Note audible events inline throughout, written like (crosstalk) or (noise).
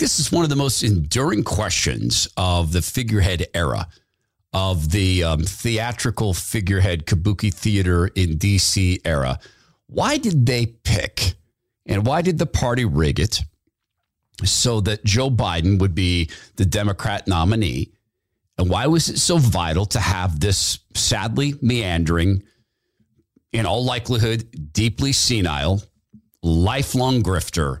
this is one of the most enduring questions of the figurehead era of the um, theatrical figurehead kabuki theater in DC era. Why did they pick and why did the party rig it so that Joe Biden would be the Democrat nominee? And why was it so vital to have this sadly meandering, in all likelihood, deeply senile, lifelong grifter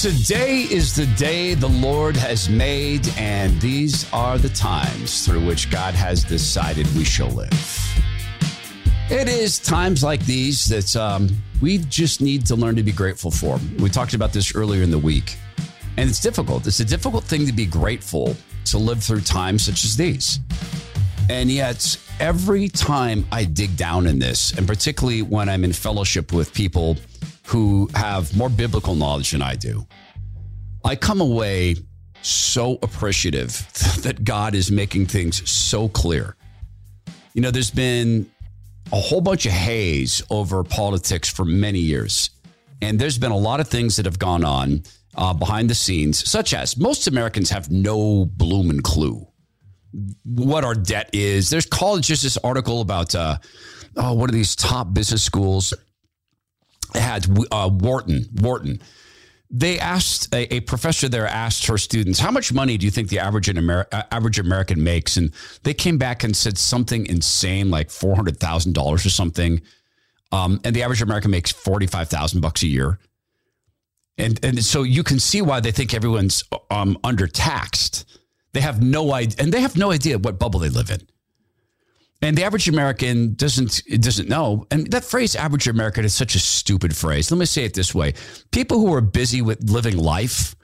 Today is the day the Lord has made, and these are the times through which God has decided we shall live. It is times like these that um, we just need to learn to be grateful for. We talked about this earlier in the week, and it's difficult. It's a difficult thing to be grateful to live through times such as these. And yet, every time I dig down in this, and particularly when I'm in fellowship with people who have more biblical knowledge than I do. I come away so appreciative (laughs) that God is making things so clear. You know, there's been a whole bunch of haze over politics for many years. And there's been a lot of things that have gone on uh, behind the scenes, such as most Americans have no bloom and clue what our debt is. There's college, just this article about uh, oh, one of these top business schools had uh, Wharton. Wharton. They asked a, a, professor there asked her students, "How much money do you think the average uh, average American makes?" And they came back and said something insane, like four hundred thousand dollars or something. Um, and the average American makes forty five thousand bucks a year. And and so you can see why they think everyone's um, undertaxed. They have no idea, and they have no idea what bubble they live in. And the average American doesn't doesn't know. And that phrase "average American" is such a stupid phrase. Let me say it this way: people who are busy with living life,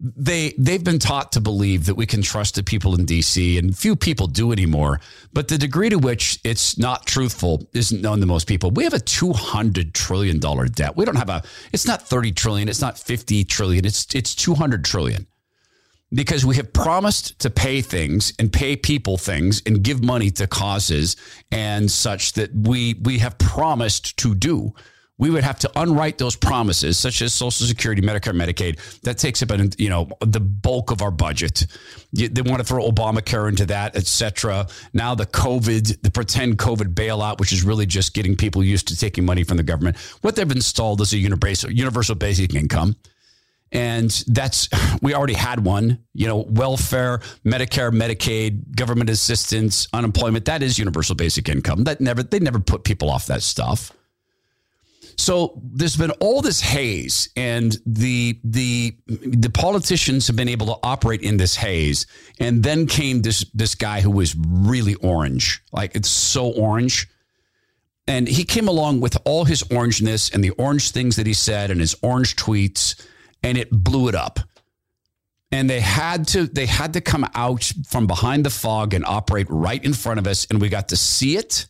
they they've been taught to believe that we can trust the people in DC, and few people do anymore. But the degree to which it's not truthful isn't known to most people. We have a two hundred trillion dollar debt. We don't have a. It's not thirty trillion. It's not fifty trillion. It's it's two hundred trillion because we have promised to pay things and pay people things and give money to causes and such that we we have promised to do. We would have to unwrite those promises such as social security medicare medicaid. That takes up you know the bulk of our budget. They want to throw obamacare into that etc now the covid the pretend covid bailout which is really just getting people used to taking money from the government. What they've installed is a universal universal basic income and that's (sighs) we already had one you know welfare medicare medicaid government assistance unemployment that is universal basic income. That never they never put people off that stuff. So there's been all this haze and the the the politicians have been able to operate in this haze. And then came this this guy who was really orange like it's so orange. And he came along with all his orangeness and the orange things that he said and his orange tweets and it blew it up. And they had to they had to come out from behind the fog and operate right in front of us and we got to see it.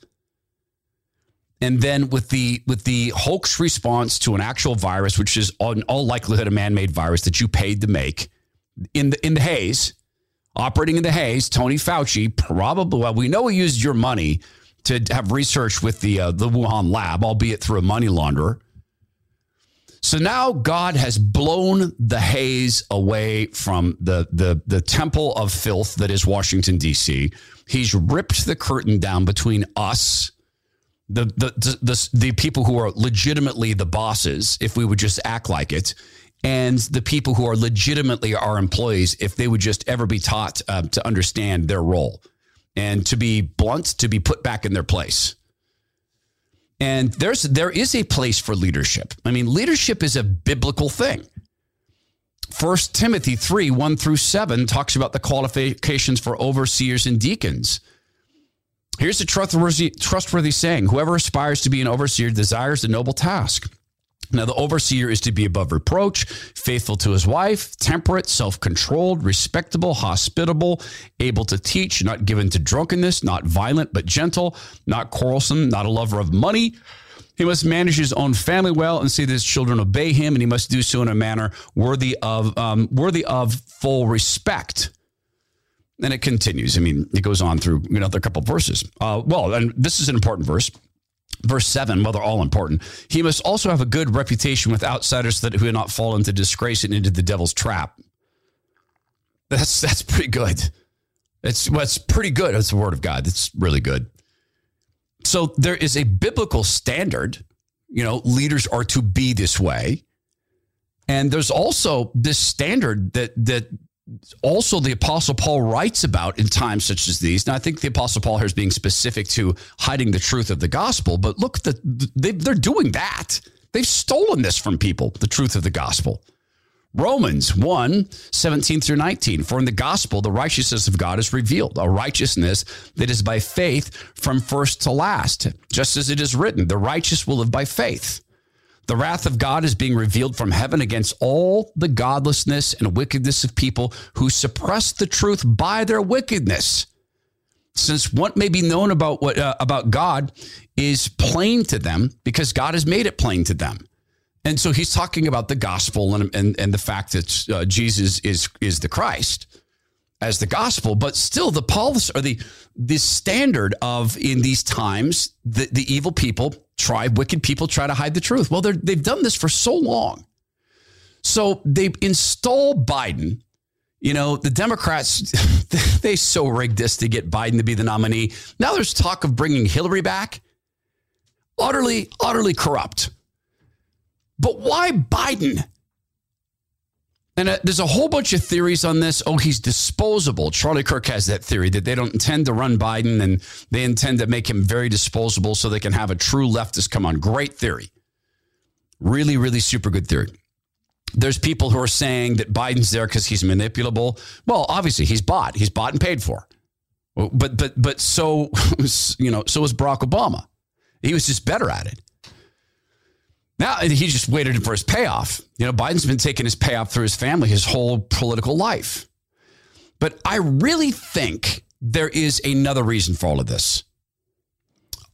And then with the with the hoax response to an actual virus, which is in all likelihood a man-made virus that you paid to make in the in the haze, operating in the haze, Tony Fauci probably well, we know he used your money to have research with the uh, the Wuhan lab, albeit through a money launderer. So now God has blown the haze away from the, the, the temple of filth that is Washington, D.C. He's ripped the curtain down between us, the, the, the, the, the people who are legitimately the bosses, if we would just act like it, and the people who are legitimately our employees, if they would just ever be taught uh, to understand their role and to be blunt, to be put back in their place. And there's there is a place for leadership. I mean, leadership is a biblical thing. First Timothy 3, 1 through 7 talks about the qualifications for overseers and deacons. Here's a trustworthy, trustworthy saying whoever aspires to be an overseer desires a noble task. Now, the overseer is to be above reproach, faithful to his wife, temperate, self controlled, respectable, hospitable, able to teach, not given to drunkenness, not violent, but gentle, not quarrelsome, not a lover of money. He must manage his own family well and see that his children obey him, and he must do so in a manner worthy of um, worthy of full respect. And it continues. I mean, it goes on through another couple verses. Uh, well, and this is an important verse verse 7 well they're all important. He must also have a good reputation with outsiders so that he will not fall into disgrace and into the devil's trap. That's that's pretty good. It's what's pretty good. It's the word of god. It's really good. So there is a biblical standard you know leaders are to be this way. And there's also this standard that that also the apostle paul writes about in times such as these. Now i think the apostle paul here is being specific to hiding the truth of the gospel but look the, they, they're doing that. They've stolen this from people the truth of the gospel. Romans 1 17 through 19 for in the gospel the righteousness of god is revealed a righteousness that is by faith from first to last. Just as it is written the righteous will live by faith the wrath of God is being revealed from heaven against all the godlessness and wickedness of people who suppress the truth by their wickedness. Since what may be known about what uh, about God is plain to them because God has made it plain to them. And so he's talking about the gospel and, and, and the fact that uh, Jesus is, is the Christ as the gospel, but still the policy or the the standard of in these times the, the evil people try wicked people try to hide the truth. Well, they've done this for so long. So they install Biden. You know, the Democrats, (laughs) they so rigged this to get Biden to be the nominee. Now there's talk of bringing Hillary back. Utterly, utterly corrupt. But why Biden? And uh, there's a whole bunch of theories on this. Oh, he's disposable. Charlie Kirk has that theory that they don't intend to run Biden and they intend to make him very disposable so they can have a true leftist come on. Great theory. Really, really super good theory. There's people who are saying that Biden's there because he's manipulable. Well, obviously he's bought. He's bought and paid for. But but but so (laughs) you know so was Barack Obama. He was just better at it. Now he just waited for his payoff. You know, Biden's been taking his payoff through his family his whole political life. But I really think there is another reason for all of this.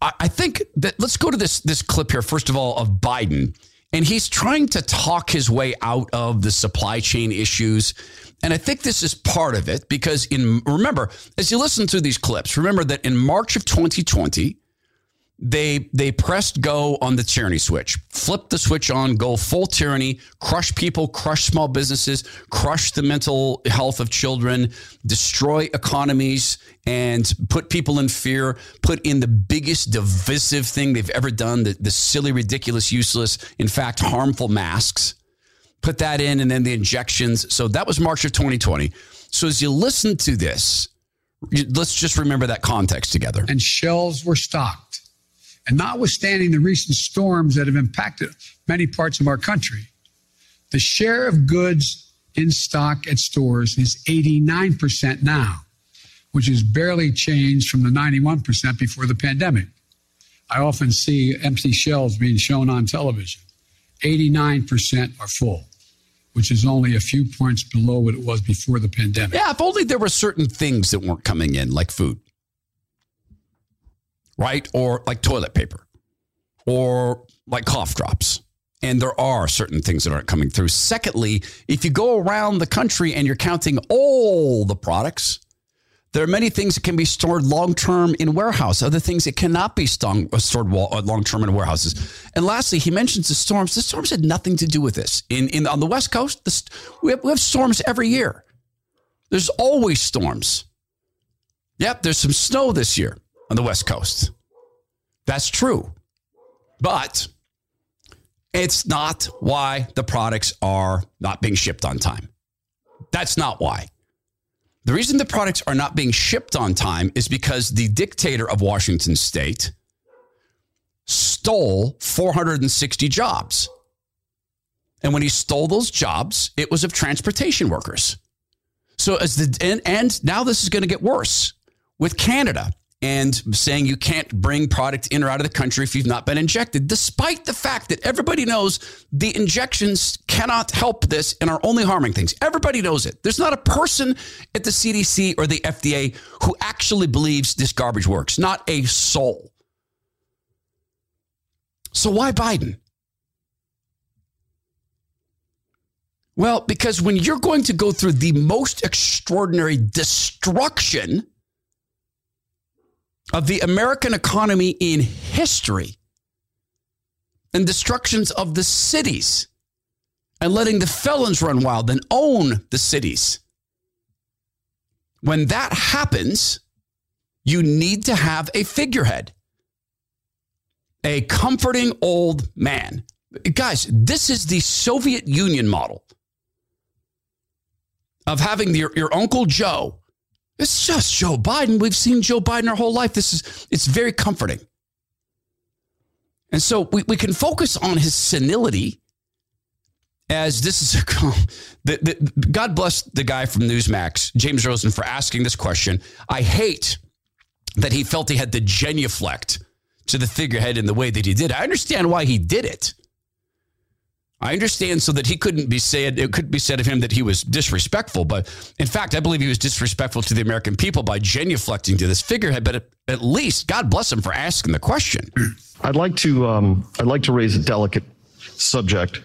I, I think that let's go to this this clip here, first of all, of Biden. And he's trying to talk his way out of the supply chain issues. And I think this is part of it because in remember, as you listen to these clips, remember that in March of 2020, they they pressed go on the tyranny switch, flipped the switch on, go full tyranny, crush people, crush small businesses, crush the mental health of children, destroy economies, and put people in fear, put in the biggest divisive thing they've ever done, the, the silly, ridiculous, useless, in fact, harmful masks. Put that in, and then the injections. So that was March of 2020. So as you listen to this, let's just remember that context together. And shelves were stocked and notwithstanding the recent storms that have impacted many parts of our country, the share of goods in stock at stores is 89% now, which is barely changed from the 91% before the pandemic. I often see empty shelves being shown on television. 89% are full, which is only a few points below what it was before the pandemic. Yeah, if only there were certain things that weren't coming in, like food right? Or like toilet paper or like cough drops. And there are certain things that aren't coming through. Secondly, if you go around the country and you're counting all the products, there are many things that can be stored long term in warehouse, other things that cannot be uh, stored uh, long term in warehouses. And lastly, he mentions the storms. The storms had nothing to do with this. In, in on the West Coast, the, we, have, we have storms every year. There's always storms. Yep, there's some snow this year on the West Coast. That's true. But it's not why the products are not being shipped on time. That's not why. The reason the products are not being shipped on time is because the dictator of Washington state stole 460 jobs. And when he stole those jobs, it was of transportation workers. So as the and, and now this is going to get worse with Canada and saying you can't bring product in or out of the country if you've not been injected, despite the fact that everybody knows the injections cannot help this and are only harming things. Everybody knows it. There's not a person at the CDC or the FDA who actually believes this garbage works, not a soul. So why Biden? Well, because when you're going to go through the most extraordinary destruction of the American economy in history and destructions of the cities and letting the felons run wild and own the cities. When that happens, you need to have a figurehead, a comforting old man. Guys, this is the Soviet Union model of having your, your Uncle Joe it's just Joe Biden. We've seen Joe Biden our whole life. This is it's very comforting. And so we, we can focus on his senility as this is a (laughs) the, the, God bless the guy from Newsmax, James Rosen, for asking this question. I hate that he felt he had to genuflect to the figurehead in the way that he did. I understand why he did it. I understand so that he couldn't be said, it could be said of him that he was disrespectful. But in fact, I believe he was disrespectful to the American people by genuflecting to this figurehead. But at, least, God bless him for asking the question. (clears throat) I'd like to, um, I'd like to raise a delicate subject,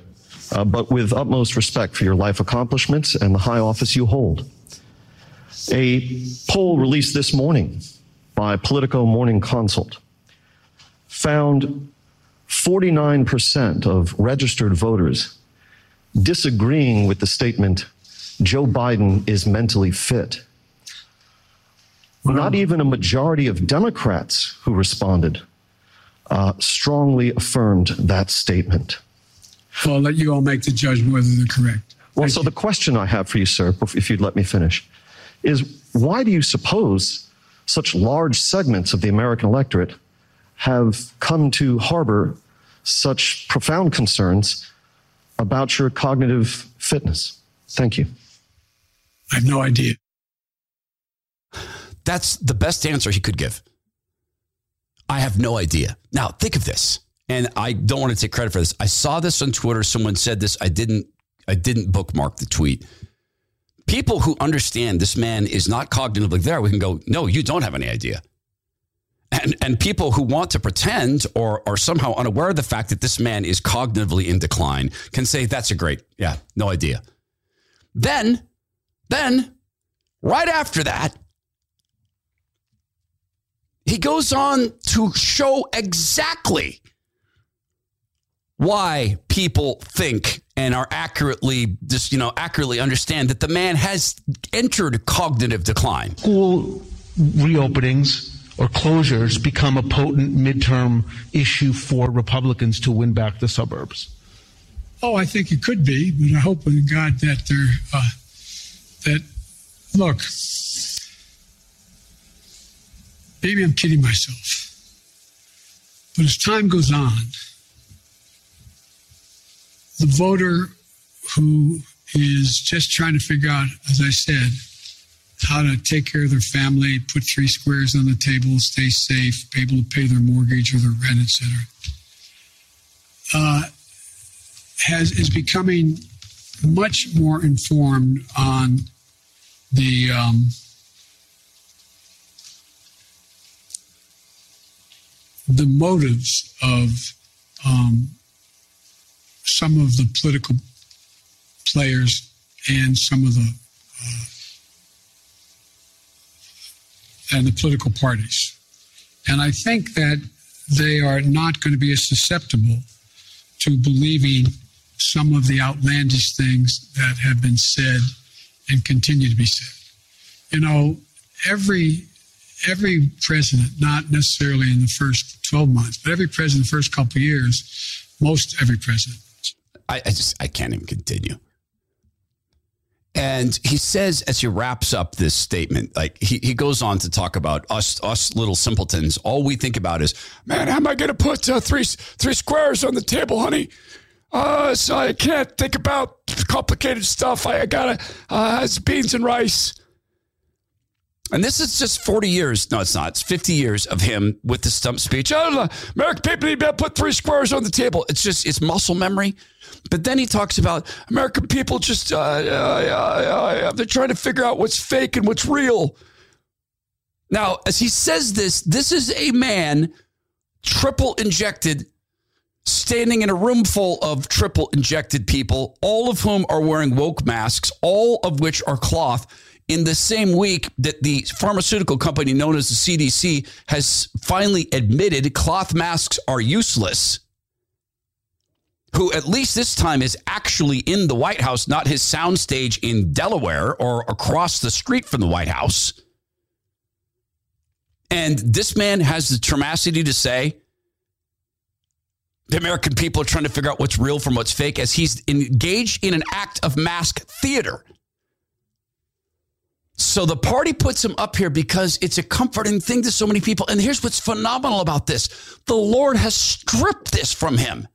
uh, but with utmost respect for your life accomplishments and the high office you hold. A poll released this morning by Politico Morning Consult found 49% of registered voters disagreeing with the statement Joe Biden is mentally fit. Not even a majority of Democrats who responded uh, strongly affirmed that statement. Well, I'll let you all make the judgment whether they're correct. Well, Thank so you. the question I have for you, sir, if you'd let me finish, is why do you suppose such large segments of the American electorate have come to harbor such profound concerns about your cognitive fitness? Thank you. I have no idea. That's the best answer he could give. I have no idea. Now, think of this. And I don't want to take credit for this. I saw this on Twitter. Someone said this. I didn't I didn't bookmark the tweet. People who understand this man is not cognitively there, we can go, no, you don't have any idea. And, and people who want to pretend or are somehow unaware of the fact that this man is cognitively in decline can say, that's a great, yeah, no idea. Then, then, right after that, he goes on to show exactly why people think and are accurately just you know accurately understand that the man has entered cognitive decline school reopenings or closures become a potent midterm issue for Republicans to win back the suburbs? Oh, I think it could be, but I hope in God that they're uh, that look. Maybe I'm kidding myself, but as time goes on, the voter who is just trying to figure out, as I said, how to take care of their family, put three squares on the table, stay safe, be able to pay their mortgage or their rent, etc. Uh, has is becoming much more informed on the um, the motives of um, some of the political players and some of the uh, and the political parties. And I think that they are not going to be as susceptible to believing some of the outlandish things that have been said and continue to be said. You know, every every president, not necessarily in the first 12 months, but every president the first couple of years, most every president. I, I just I can't even continue. And he says as he wraps up this statement, like he, he goes on to talk about us us little simpletons. All we think about is, man, how am I going to put uh, three three squares on the table, honey? Uh, so I can't think about complicated stuff. I, I gotta uh, has beans and rice. And this is just 40 years. No, it's not. It's 50 years of him with the stump speech. Oh, American people need to put three squares on the table. It's just, it's muscle memory. But then he talks about American people just, uh, uh, uh, they're trying to figure out what's fake and what's real. Now, as he says this, this is a man triple injected, standing in a room full of triple injected people, all of whom are wearing woke masks, all of which are cloth in the same week that the pharmaceutical company known as the CDC has finally admitted cloth masks are useless, who at least this time is actually in the White House, not his soundstage in Delaware or across the street from the White House. And this man has the tenacity to say, the American people are trying to figure out what's real from what's fake as he's engaged in an act of mask theater. So the party puts him up here because it's a comforting thing to so many people. And here's what's phenomenal about this the Lord has stripped this from him.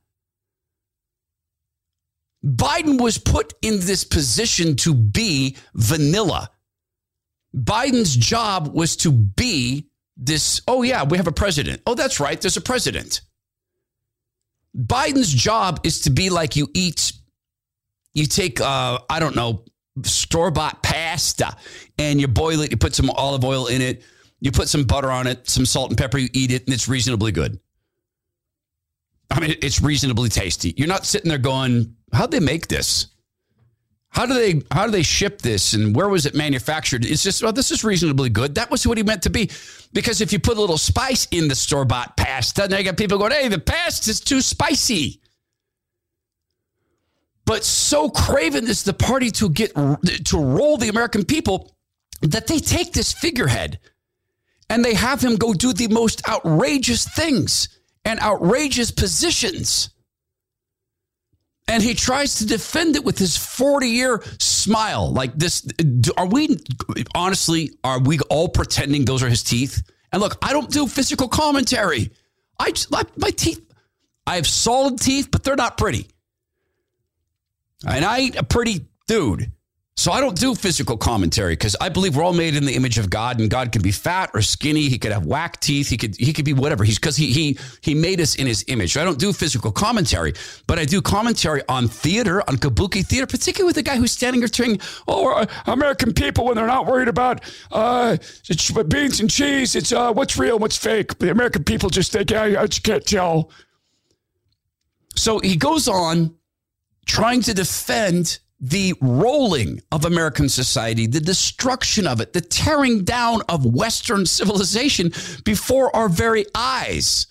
Biden was put in this position to be vanilla. Biden's job was to be this. Oh, yeah, we have a president. Oh, that's right, there's a president. Biden's job is to be like you eat, you take, uh, I don't know, store bought pasta and you boil it, you put some olive oil in it, you put some butter on it, some salt and pepper, you eat it, and it's reasonably good. I mean, it's reasonably tasty. You're not sitting there going, how'd they make this? How do they how do they ship this and where was it manufactured? It's just well, this is reasonably good. That was what he meant to be. Because if you put a little spice in the store bought pasta, now you got people going, hey, the pasta is too spicy. But so craven is the party to get to roll the American people that they take this figurehead and they have him go do the most outrageous things and outrageous positions. And he tries to defend it with his 40 year smile. Like this, are we honestly, are we all pretending those are his teeth? And look, I don't do physical commentary. I just, my, my teeth, I have solid teeth, but they're not pretty. And I ain't a pretty dude. So I don't do physical commentary because I believe we're all made in the image of God, and God can be fat or skinny. He could have whack teeth. He could he could be whatever. He's because he he he made us in His image. So I don't do physical commentary, but I do commentary on theater, on kabuki theater, particularly with the guy who's standing here saying, "Oh, uh, American people when they're not worried about uh, beans and cheese, it's uh, what's real, what's fake. The American people just think I, I just can't tell." So he goes on trying to defend the rolling of American society, the destruction of it, the tearing down of Western civilization before our very eyes.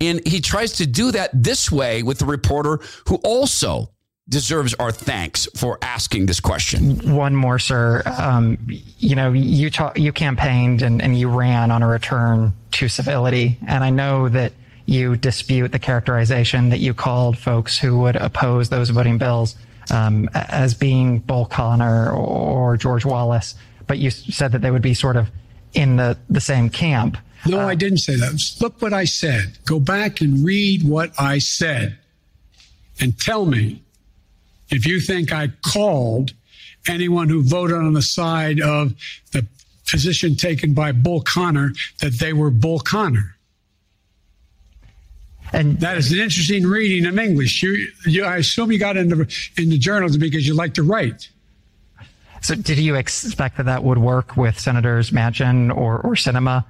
And he tries to do that this way with the reporter who also deserves our thanks for asking this question. One more, sir. Um, you know, you talk, you campaigned and, and you ran on a return to civility, and I know that you dispute the characterization that you called folks who would oppose those voting bills um, as being Bull Connor or George Wallace, but you said that they would be sort of in the, the same camp. No, uh, I didn't say that. Look what I said. Go back and read what I said and tell me if you think I called anyone who voted on the side of the position taken by Bull Connor that they were Bull Connor. And that is an interesting reading of English. You, you, I assume you got into into journalism because you like to write. So, did you expect that that would work with Senators Manchin or or Sinema?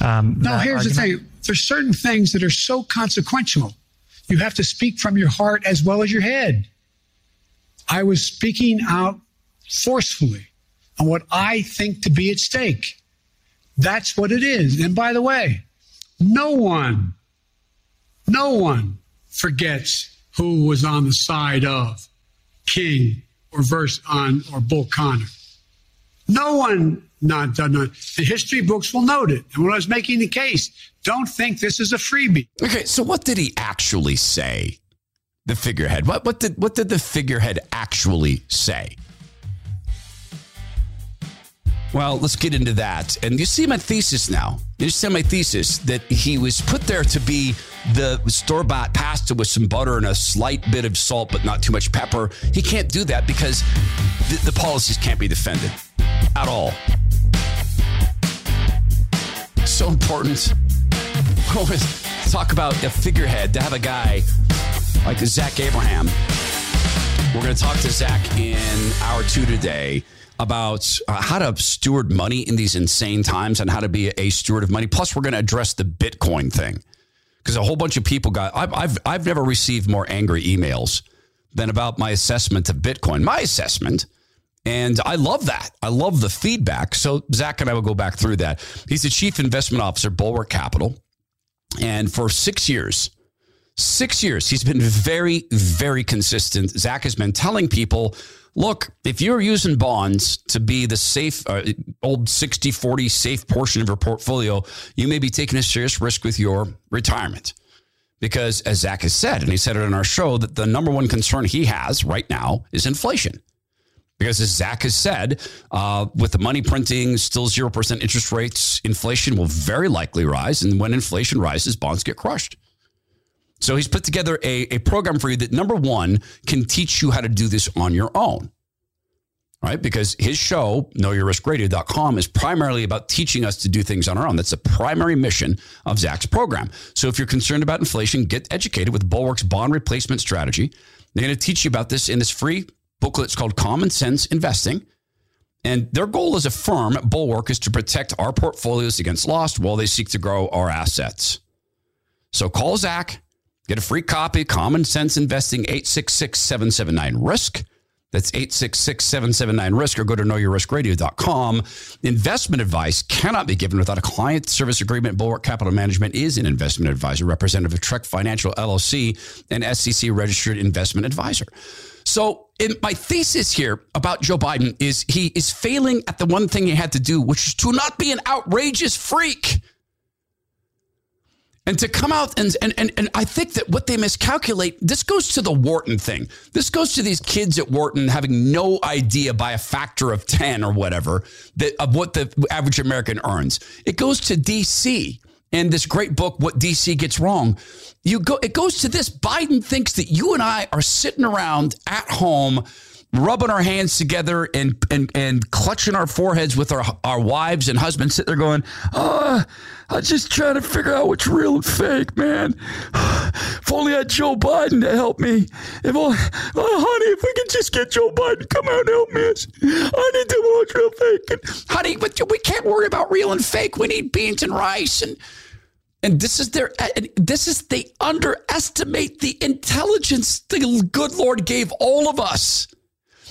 Um, no, here's argument? the thing: there's certain things that are so consequential. You have to speak from your heart as well as your head. I was speaking out forcefully on what I think to be at stake. That's what it is. And by the way, no one no one forgets who was on the side of King or verse on or Bull Connor. No one not done not. The history books will note it. And when I was making the case, don't think this is a freebie. Okay, so what did he actually say? The figurehead. What what did what did the figurehead actually say? Well, let's get into that. And you see my thesis now. You see my thesis that he was put there to be the store bought pasta with some butter and a slight bit of salt, but not too much pepper. He can't do that because the, policies can't be defended at all. so important. (laughs) Talk about a figurehead to have a guy like Zach Abraham. We're going to talk to Zach in hour two today about uh, how to steward money in these insane times and how to be a steward of money. Plus, we're going to address the Bitcoin thing because a whole bunch of people got. I've, I've I've never received more angry emails than about my assessment of Bitcoin. My assessment. And I love that. I love the feedback. So Zach and I will go back through that. He's the chief investment officer, Bulwark Capital. And for six years, six years, he's been very, very consistent. Zach has been telling people look, if you're using bonds to be the safe, uh, old 60 40 safe portion of your portfolio, you may be taking a serious risk with your retirement. Because as Zach has said, and he said it on our show, that the number one concern he has right now is inflation. Because as Zach has said, uh, with the money printing, still 0% interest rates, inflation will very likely rise. And when inflation rises, bonds get crushed. So he's put together a, a program for you that, number one, can teach you how to do this on your own. Right? Because his show, knowyourriskradio.com, is primarily about teaching us to do things on our own. That's the primary mission of Zach's program. So if you're concerned about inflation, get educated with Bulwark's bond replacement strategy. They're going to teach you about this in this free booklet. It's called Common Sense Investing. And their goal as a firm, Bulwark, is to protect our portfolios against loss while they seek to grow our assets. So call Zach, get a free copy, Common Sense Investing, 866 779 RISK. That's 866 779 RISK or go to knowyourriskradio.com. Investment advice cannot be given without a client service agreement. Bulwark Capital Management is an investment advisor, representative of Trek Financial LLC, and SEC registered investment advisor. So, my thesis here about Joe Biden is he is failing at the one thing he had to do, which is to not be an outrageous freak. And to come out and, and, and, and I think that what they miscalculate, this goes to the Wharton thing. This goes to these kids at Wharton having no idea by a factor of 10 or whatever that of what the average American earns. It goes to DC and this great book, What DC Gets Wrong. You go, it goes to this. Biden thinks that you and I are sitting around at home, rubbing our hands together and and and clutching our foreheads with our our wives and husbands, sitting there going, "Oh, I'm just trying to figure out what's real and fake, man. (sighs) If only I had Joe Biden to help me. If only, oh, honey, if we could just get Joe Biden come out and help me, I need to watch real fake. And, (laughs) honey, but we can't worry about real and fake. We need beans and rice and." And this is their, uh, this is, they underestimate the intelligence the good Lord gave all of us.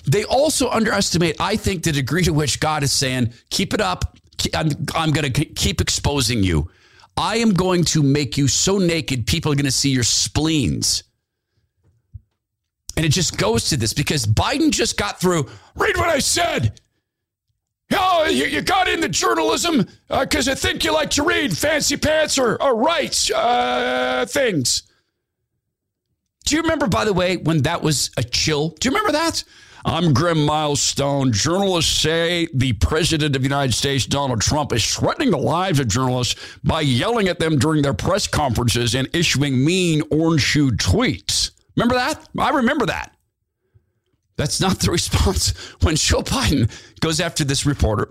They also underestimate, I think, the degree to which God is saying, keep it up. I'm, I'm going to keep exposing you. I am going to make you so naked, people are going to see your spleens. And it just goes to this because Biden just got through, read what I said. Oh, you, you got into journalism because uh, I think you like to read fancy pants or, or rights uh, things. Do you remember, by the way, when that was a chill? Do you remember that? I'm Grim Milestone. Journalists say the President of the United States, Donald Trump, is threatening the lives of journalists by yelling at them during their press conferences and issuing mean orange shoe tweets. Remember that? I remember that. That's not the (laughs) response when Joe Biden goes after this reporter.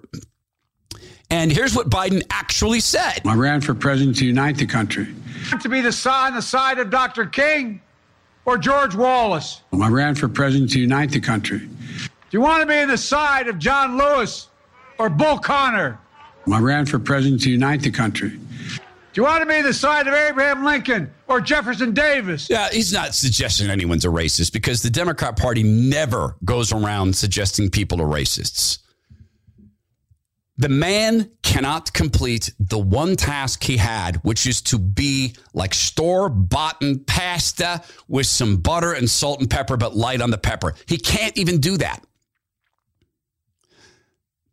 And here's what Biden actually said. I ran for president to unite the country. To be the side, the side of Dr. King or George Wallace. I ran for president to unite the country. Do you want to be on the side of John Lewis or Bull Connor? I ran for president to unite the country. Do you want to be on the side of Abraham Lincoln or Jefferson Davis? Yeah, he's not suggesting anyone's a racist because the Democrat Party never goes around suggesting people are racists. The man cannot complete the one task he had, which is to be like store bought pasta with some butter and salt and pepper, but light on the pepper. He can't even do that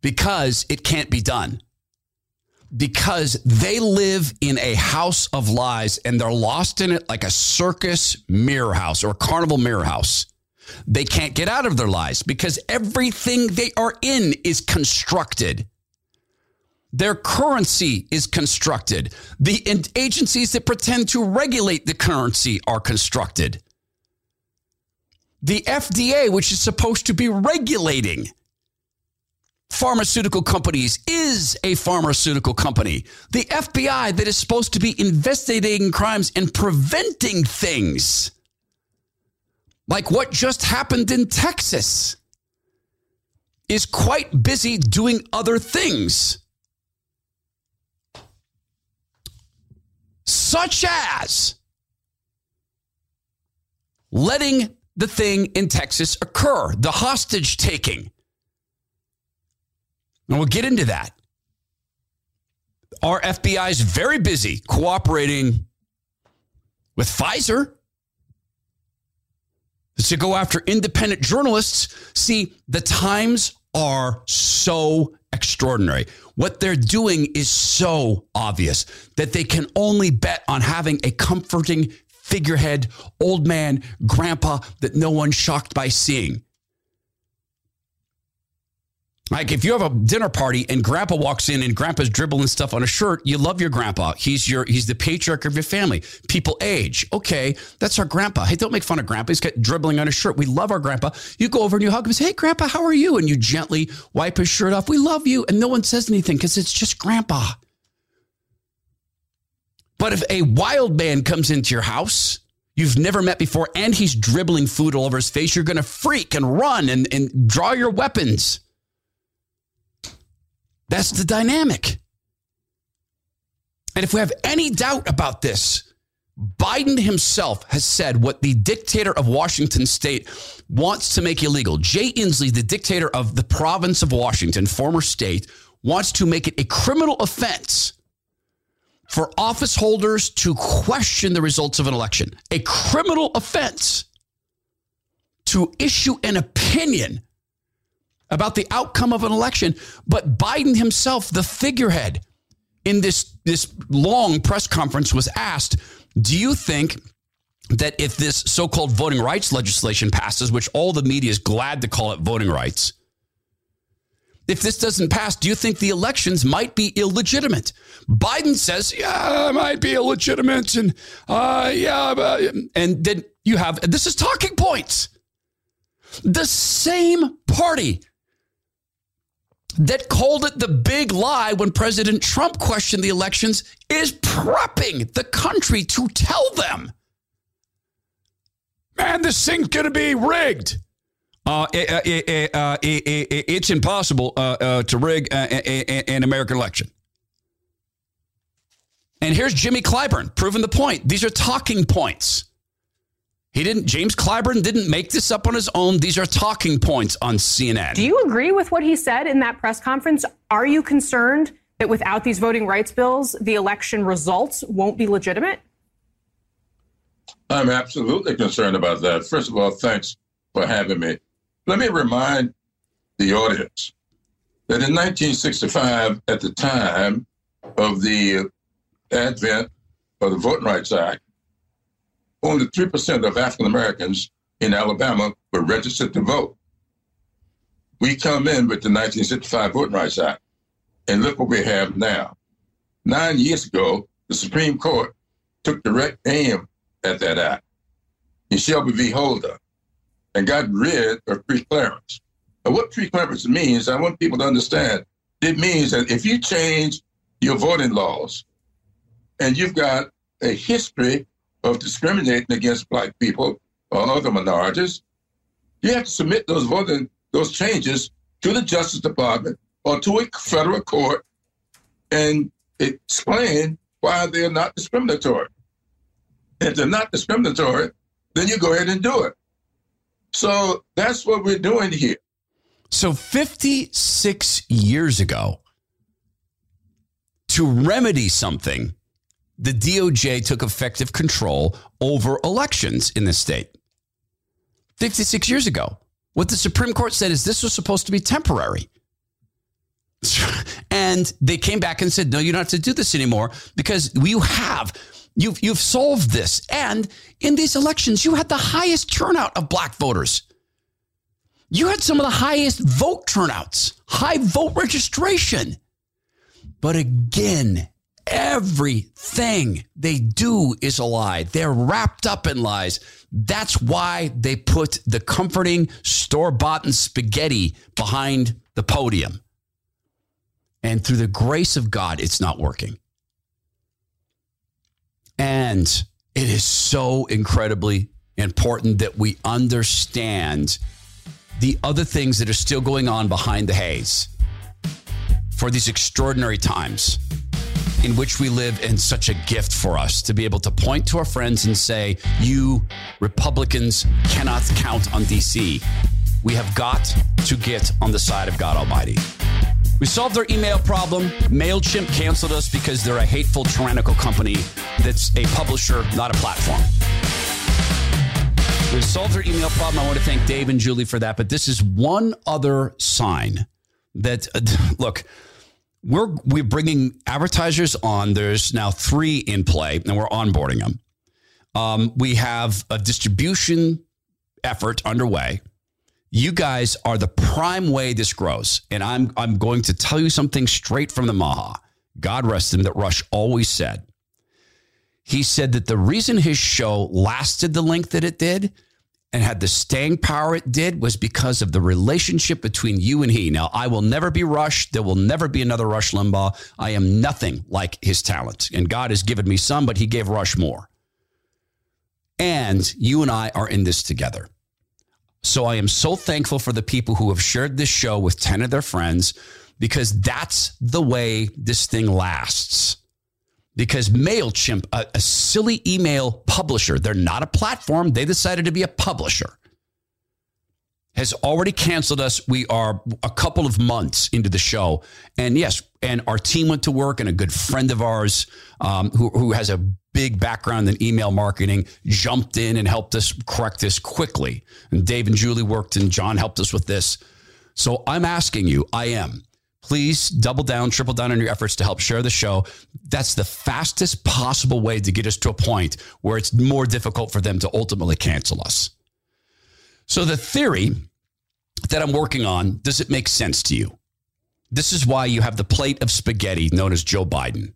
because it can't be done. Because they live in a house of lies and they're lost in it like a circus mirror house or a carnival mirror house. They can't get out of their lies because everything they are in is constructed. Their currency is constructed. The agencies that pretend to regulate the currency are constructed. The FDA, which is supposed to be regulating pharmaceutical companies is a pharmaceutical company. The FBI that is supposed to be investigating crimes and preventing things like what just happened in Texas is quite busy doing other things. Such as letting the thing in Texas occur, the hostage taking. And we'll get into that. Our FBI is very busy cooperating with Pfizer to go after independent journalists. See, the times are so extraordinary. What they're doing is so obvious that they can only bet on having a comforting figurehead, old man, grandpa that no one's shocked by seeing. Like if you have a dinner party and grandpa walks in and grandpa's dribbling stuff on a shirt, you love your grandpa. He's your he's the patriarch of your family. People age. Okay, that's our grandpa. Hey, don't make fun of grandpa. He's got dribbling on his shirt. We love our grandpa. You go over and you hug him and say, Hey grandpa, how are you? And you gently wipe his shirt off. We love you. And no one says anything because it's just grandpa. But if a wild man comes into your house you've never met before and he's dribbling food all over his face, you're to freak and run and, and draw your weapons. That's the dynamic. And if we have any doubt about this, Biden himself has said what the dictator of Washington state wants to make illegal. Jay Inslee, the dictator of the province of Washington, former state, wants to make it a criminal offense for office holders to question the results of an election. A criminal offense to issue an opinion about the outcome of an election. But Biden himself, the figurehead in this, this long press conference, was asked, Do you think that if this so called voting rights legislation passes, which all the media is glad to call it voting rights, if this doesn't pass, do you think the elections might be illegitimate? Biden says, yeah, it might be illegitimate. And uh, yeah, and then you have this is talking points. The same party that called it the big lie when President Trump questioned the elections is prepping the country to tell them, man, this thing's going to be rigged. Uh, it, it, uh, it, it's impossible uh, uh to rig an American election. And here's Jimmy Clyburn proving the point. These are talking points. He didn't, James Clyburn didn't make this up on his own. These are talking points on CNN. Do you agree with what he said in that press conference? Are you concerned that without these voting rights bills, the election results won't be legitimate? I'm absolutely concerned about that. First of all, thanks for having me. Let me remind the audience that in 1965, at the time of the advent of the Voting Rights Act, only 3% of African Americans in Alabama were registered to vote. We come in with the 1965 Voting Rights Act, and look what we have now. Nine years ago, the Supreme Court took direct aim at that act in Shelby v. Holder and got rid of preclearance. And what preclearance means, I want people to understand, it means that if you change your voting laws and you've got a history of discriminating against black people or other minorities, you have to submit those voting those changes to the Justice Department or to a federal court and explain why they're not discriminatory. If they're not discriminatory, then you go ahead and do it. So that's what we're doing here. So 56 years ago, to remedy something the DOJ took effective control over elections in the state 56 years ago. What the Supreme Court said is this was supposed to be temporary. (laughs) And they came back and said, no, you don't have to do this anymore because you have. You've, you've solved this. And in these elections, you had the highest turnout of black voters. You had some of the highest vote turnouts, high vote registration. But again, Everything they do is a lie. They're wrapped up in lies. That's why they put the comforting store bought spaghetti behind the podium. And through the grace of God, it's not working. And it is so incredibly important that we understand the other things that are still going on behind the haze for these extraordinary times in which we live and such a gift for us to be able to point to our friends and say, You Republicans cannot count on DC. We have got to get on the side of God Almighty. We solved our email problem. MailChimp canceled us because they're a hateful, tyrannical company that's a publisher, not a platform. We solved our email problem. I want to thank Dave and Julie for that. But this is one other sign that, (laughs) look, we're we're bringing advertisers on. There's now three in play, and we're onboarding them. Um, we have a distribution effort underway. You guys are the prime way this grows, and I'm I'm going to tell you something straight from the Maha. God rest him. That Rush always said. He said that the reason his show lasted the length that it did and had the staying power it did was because of the relationship between you and he. Now, I will never be Rush. There will never be another Rush Limbaugh. I am nothing like his talent. And God has given me some, but he gave Rush more. And you and I are in this together. So I am so thankful for the people who have shared this show with 10 of their friends because that's the way this thing lasts because MailChimp, a, a, silly email publisher, they're not a platform, they decided to be a publisher, has already canceled us. We are a couple of months into the show. And yes, and our team went to work, and a good friend of ours um, who, who has a big background in email marketing jumped in and helped us correct this quickly. And Dave and Julie worked, and John helped us with this. So I'm asking you, I am please double down, triple down on your efforts to help share the show. That's the fastest possible way to get us to a point where it's more difficult for them to ultimately cancel us. So, the theory that I'm working on does it make sense to you? This is why you have the plate of spaghetti known as Joe Biden.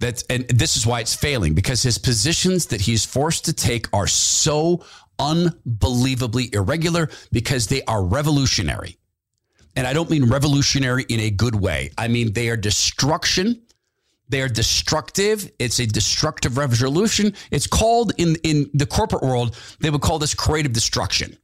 That, and this is why it's failing because his positions that he's forced to take are so unbelievably irregular because they are revolutionary. And I don't mean revolutionary in a good way. I mean, they are destruction. They are destructive. It's a destructive revolution. It's called in, in the corporate world, they would call this creative destruction.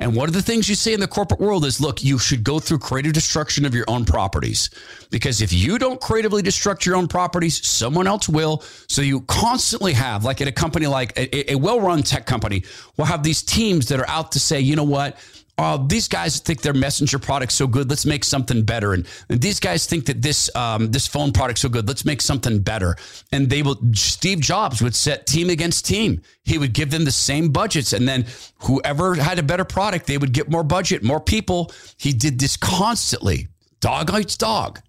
And one of the things you see in the corporate world is look, you should go through creative destruction of your own properties. Because if you don't creatively destruct your own properties, someone else will. So you constantly have, like at a company like a, a well run tech company, will have these teams that are out to say, you know what? Oh, these guys think their messenger product's so good. Let's make something better. And, and these guys think that this um, this phone product's so good. Let's make something better. And they will. Steve Jobs would set team against team. He would give them the same budgets, and then whoever had a better product, they would get more budget, more people. He did this constantly. Dog eats dog.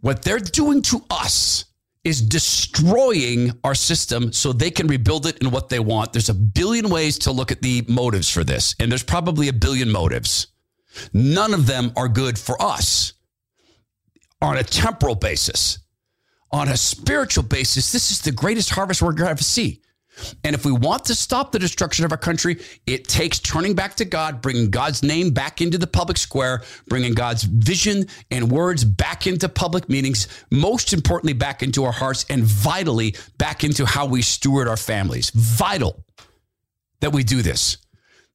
What they're doing to us is destroying our system so they can rebuild it in what they want. There's a billion ways to look at the motives for this, and there's probably a billion motives. None of them are good for us on a temporal basis. On a spiritual basis, this is the greatest harvest we're going to ever see. And if we want to stop the destruction of our country, it takes turning back to God, bringing God's name back into the public square, bringing God's vision and words back into public meetings, most importantly, back into our hearts, and vitally back into how we steward our families. Vital that we do this.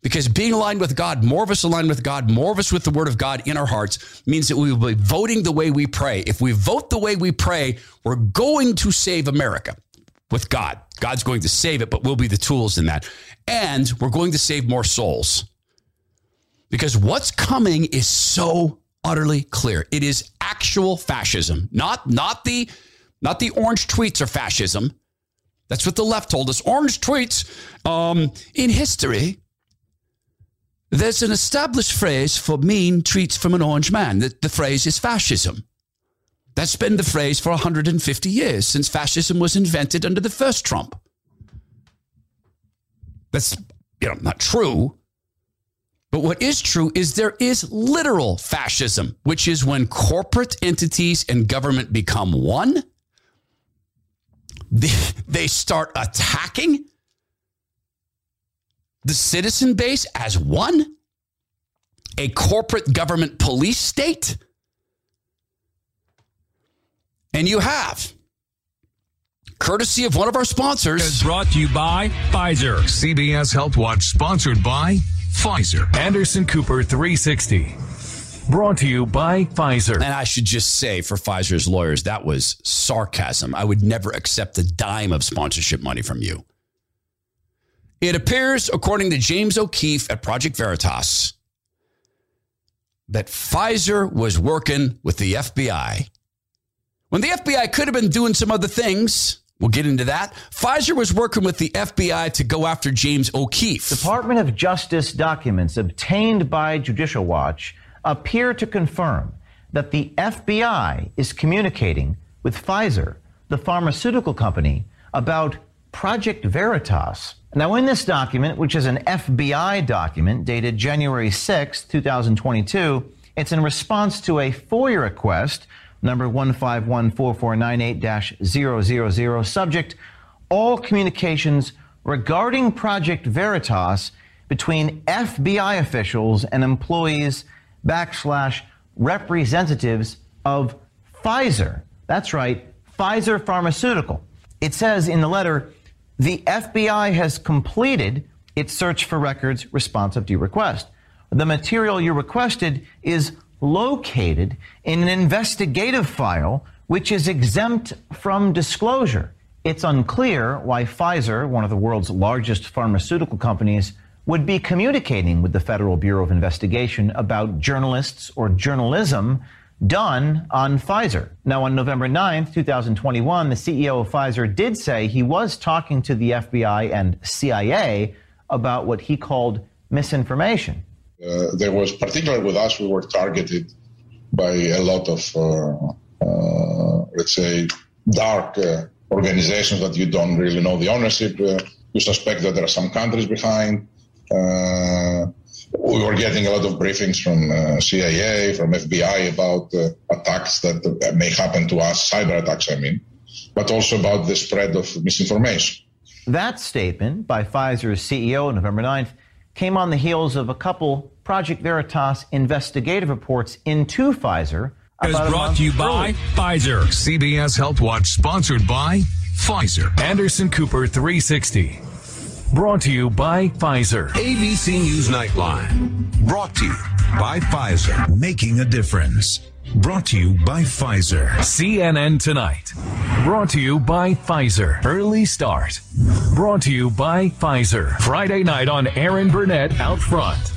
Because being aligned with God, more of us aligned with God, more of us with the word of God in our hearts means that we will be voting the way we pray. If we vote the way we pray, we're going to save America with God. God's going to save it, but we'll be the tools in that. And we're going to save more souls. Because what's coming is so utterly clear. It is actual fascism, not, not, the, not the orange tweets are fascism. That's what the left told us. Orange tweets um, in history. There's an established phrase for mean tweets from an orange man. The, the phrase is fascism. That's been the phrase for 150 years since fascism was invented under the first Trump. That's you know not true. But what is true is there is literal fascism, which is when corporate entities and government become one. They start attacking the citizen base as one, a corporate government police state And you have. Courtesy of one of our sponsors. Is brought to you by Pfizer. CBS Health Watch sponsored by Pfizer. Anderson Cooper 360. Brought to you by Pfizer. And I should just say for Pfizer's lawyers, that was sarcasm. I would never accept a dime of sponsorship money from you. It appears, according to James O'Keefe at Project Veritas, that Pfizer was working with the FBI. When the FBI could have been doing some other things, we'll get into that. Pfizer was working with the FBI to go after James O'Keefe. Department of Justice documents obtained by Judicial Watch appear to confirm that the FBI is communicating with Pfizer, the pharmaceutical company, about Project Veritas. Now, in this document, which is an FBI document dated January 6, 2022, it's in response to a FOIA request, number 1514498-000, subject all communications regarding Project Veritas between FBI officials and employees backslash representatives of Pfizer. That's right, Pfizer Pharmaceutical. It says in the letter, the FBI has completed its search for records responsive to your request. The material you requested is located in an investigative file which is exempt from disclosure. It's unclear why Pfizer, one of the world's largest pharmaceutical companies, would be communicating with the Federal Bureau of Investigation about journalists or journalism done on Pfizer. Now, on November 9th, 2021, the CEO of Pfizer did say he was talking to the FBI and CIA about what he called misinformation. Uh, there was, particularly with us, we were targeted by a lot of, uh, uh, let's say, dark uh, organizations that you don't really know the ownership. You suspect that there are some countries behind. We were getting a lot of briefings from CIA, from FBI about attacks that may happen to us, cyber attacks, I mean, but also about the spread of misinformation. That statement by Pfizer's CEO November 9th came on the heels of a couple Project Veritas investigative reports into Pfizer. Is brought to you by Pfizer. CBS Health Watch sponsored by Pfizer. Anderson Cooper 360. Brought to you by Pfizer. ABC News Nightline. Brought to you by Pfizer. Making a difference. Brought to you by Pfizer. CNN Tonight. Brought to you by Pfizer. Early Start. Brought to you by Pfizer. Friday night on Erin Burnett Out Front.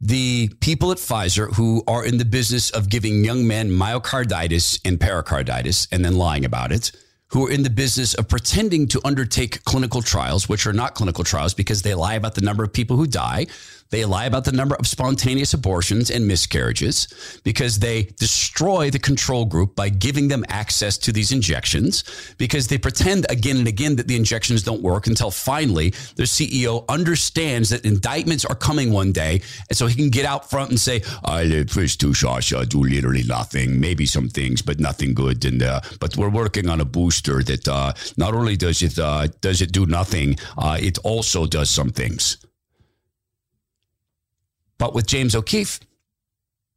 the people at Pfizer who are in the business of giving young men myocarditis and pericarditis and then lying about it, who are in the business of pretending to undertake clinical trials, which are not clinical trials because they lie about the number of people who die. They lie about the number of spontaneous abortions and miscarriages because they destroy the control group by giving them access to these injections because they pretend again and again that the injections don't work until finally their CEO understands that indictments are coming one day. And so he can get out front and say, I live first two shots, I do literally nothing, maybe some things, but nothing good. And, uh, but we're working on a booster that uh, not only does it, uh, does it do nothing, uh, it also does some things. But with James O'Keefe,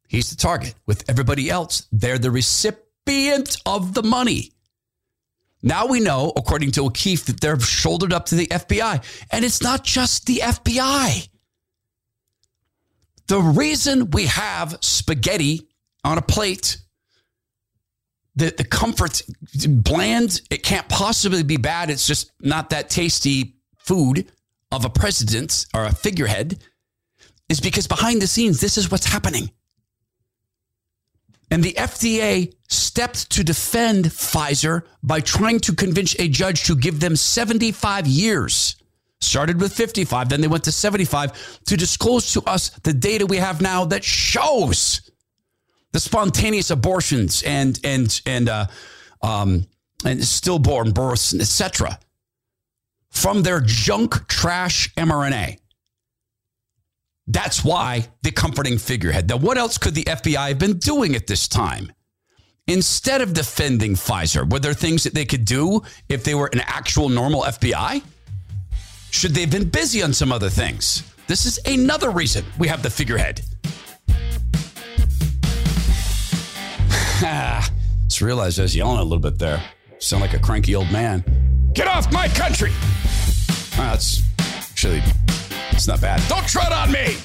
he's the target. With everybody else, they're the recipient of the money. Now we know, according to O'Keefe, that they're shouldered up to the FBI. And it's not just the FBI. The reason we have spaghetti on a plate, the, the comfort, bland, it can't possibly be bad. It's just not that tasty food of a president or a figurehead is because behind the scenes, this is what's happening. And the FDA stepped to defend Pfizer by trying to convince a judge to give them 75 years. Started with 55, then they went to 75 to disclose to us the data we have now that shows the spontaneous abortions and and and uh, um, and stillborn births, etc., from their junk trash mRNA. That's why the comforting figurehead. Now, what else could the FBI have been doing at this time? Instead of defending Pfizer, were there things that they could do if they were an actual normal FBI? Should they have been busy on some other things? This is another reason we have the figurehead. (sighs) Just realized I was yelling a little bit there. Sound like a cranky old man. Get off my country! Oh, that's actually, it's not bad. Don't tread on me!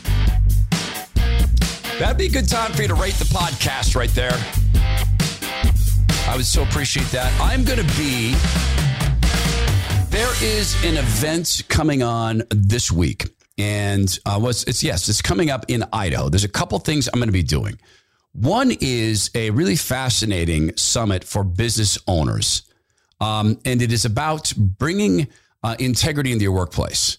That'd be a good time for you to rate the podcast right there. I would so appreciate that. I'm going to be. There is an event coming on this week, and uh, what's it's yes, it's coming up in Idaho. There's a couple things I'm going to be doing. One is a really fascinating summit for business owners, um, and it is about bringing uh, integrity into your workplace.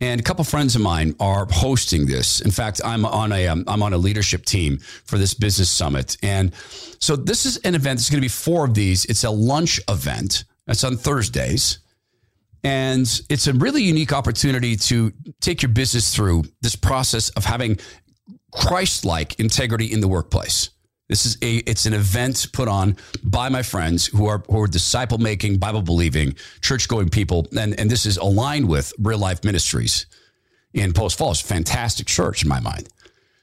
And a couple friends of mine are hosting this. In fact, I'm on a am um, on a leadership team for this business summit, and so this is an event. There's going to be four of these. It's a lunch event. That's on Thursdays, and it's a really unique opportunity to take your business through this process of having Christ-like integrity in the workplace. This is a it's an event put on by my friends who are who are disciple making, Bible believing, church going people, and and this is aligned with real life ministries in Post Falls. Fantastic church in my mind.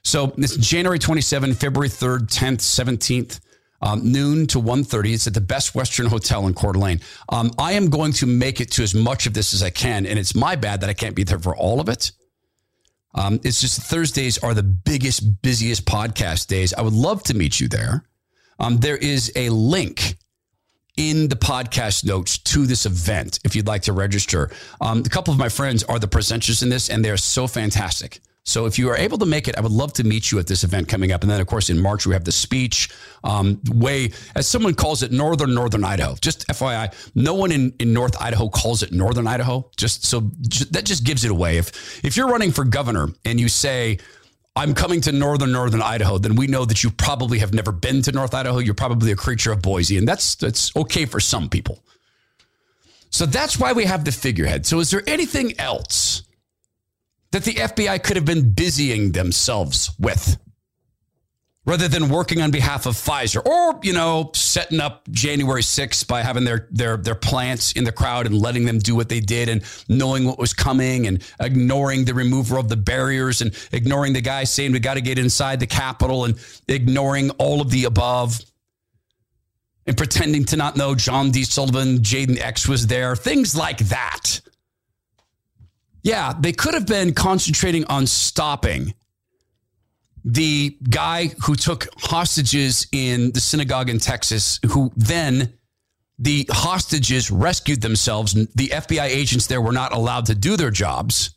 So it's January 27, February 3rd, 10th, 17th. Um, noon to 1.30 it's at the best western hotel in Coeur d'Alene um, i am going to make it to as much of this as i can and it's my bad that i can't be there for all of it um, it's just Thursdays are the biggest, busiest podcast days. I would love to meet you there. Um, there is a link in the podcast notes to this event if you'd like to register. Um, a couple of my friends are the presenters in this, and they're so fantastic. So if you are able to make it, I would love to meet you at this event coming up. And then, of course, in March, we have the speech um, way, as someone calls it, Northern, Northern Idaho. Just FYI, no one in, in North Idaho calls it Northern Idaho. Just so that just gives it away. If, if you're running for governor and you say, I'm coming to northern northern Idaho, then we know that you probably have never been to North Idaho. You're probably a creature of Boise, and that's that's okay for some people. So that's why we have the figurehead. So is there anything else that the FBI could have been busying themselves with rather than working on behalf of Pfizer or, you know, setting up January 6th by having their, their, their plants in the crowd and letting them do what they did and knowing what was coming and ignoring the removal of the barriers and ignoring the guy saying we got to get inside the Capitol and ignoring all of the above and pretending to not know John D. Sullivan, Jayden X was there, things like that. Yeah, they could have been concentrating on stopping the guy who took hostages in the synagogue in Texas, who then the hostages rescued themselves. The FBI agents there were not allowed to do their jobs.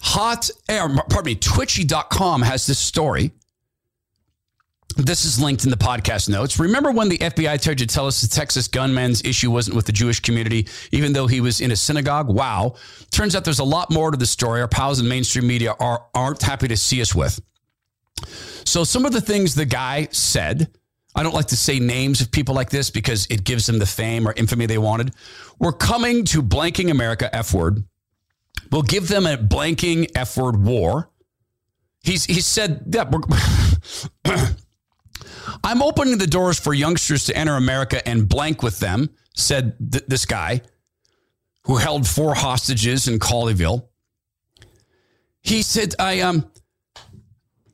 Hot eh, air, pardon me, twitchy.com has this story this is linked in the podcast notes. Remember when the FBI tried to tell us the Texas gunman's issue wasn't with the Jewish community, even though he was in a synagogue? Wow. Turns out there's a lot more to the story. Our pals in mainstream media are, aren't happy to see us with. So, some of the things the guy said, I don't like to say names of people like this because it gives them the fame or infamy they wanted. We're coming to blanking America F word. We'll give them a blanking F word war. He's, he said, yeah, (clears throat) I'm opening the doors for youngsters to enter America and blank with them, said th- this guy who held four hostages in Colleyville. He said, I um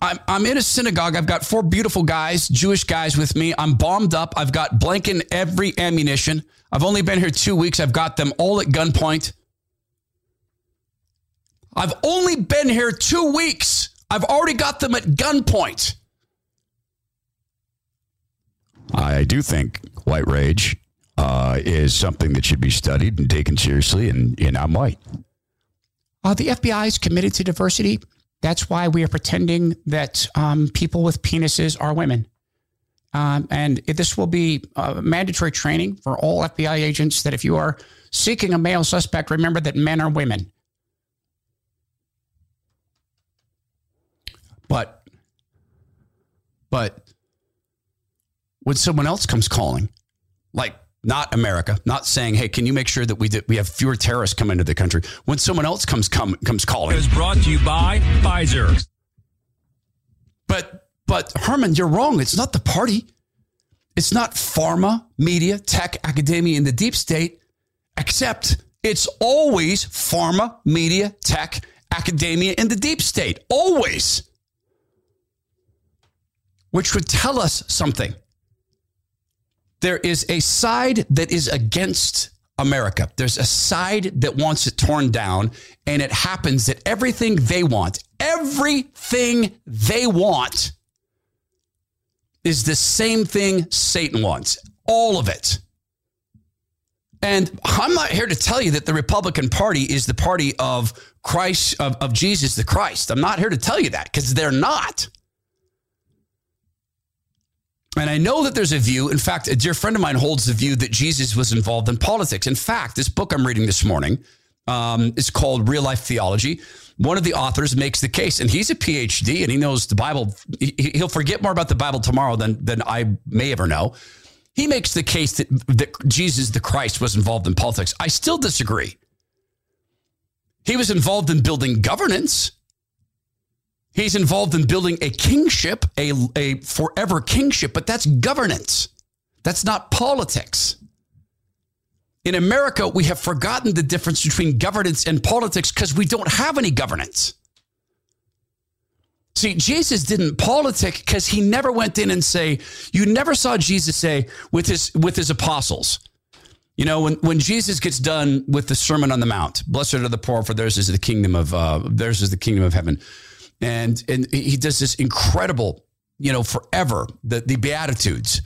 I'm, I'm in a synagogue. I've got four beautiful guys, Jewish guys with me. I'm bombed up. I've got blank in every ammunition. I've only been here two weeks. I've got them all at gunpoint. I've only been here two weeks. I've already got them at gunpoint. I do think white rage uh, is something that should be studied and taken seriously, and, and I'm white. Uh, the FBI is committed to diversity. That's why we are pretending that um, people with penises are women. Um, and this will be uh, mandatory training for all FBI agents that if you are seeking a male suspect, remember that men are women. But But when someone else comes calling, like not America, not saying, "Hey, can you make sure that we we have fewer terrorists come into the country?" When someone else comes come comes calling, is brought to you by Pfizer. But but Herman, you're wrong. It's not the party. It's not pharma, media, tech, academia, and the deep state, except it's always pharma, media, tech, academia, and the deep state. Always. Which would tell us something. There is a side that is against America. There's a side that wants it torn down, and it happens that everything they want, everything they want, is the same thing Satan wants. All of it. And I'm not here to tell you that the Republican Party is the party of Christ, of, of Jesus the Christ. I'm not here to tell you that because they're not. And I know that there's a view. In fact, a dear friend of mine holds the view that Jesus was involved in politics. In fact, this book I'm reading this morning um, is called Real Life Theology. One of the authors makes the case, and he's a PhD and he knows the Bible. He'll forget more about the Bible tomorrow than, than I may ever know. He makes the case that, that Jesus the Christ was involved in politics. I still disagree. He was involved in building governance. He's involved in building a kingship, a, a forever kingship, but that's governance. That's not politics. In America, we have forgotten the difference between governance and politics because we don't have any governance. See, Jesus didn't politic because he never went in and say, you never saw Jesus say with his with his apostles. You know, when, when Jesus gets done with the Sermon on the Mount, blessed are the poor, for theirs is the kingdom of uh, theirs is the kingdom of heaven and and he does this incredible, you know, forever the the beatitudes.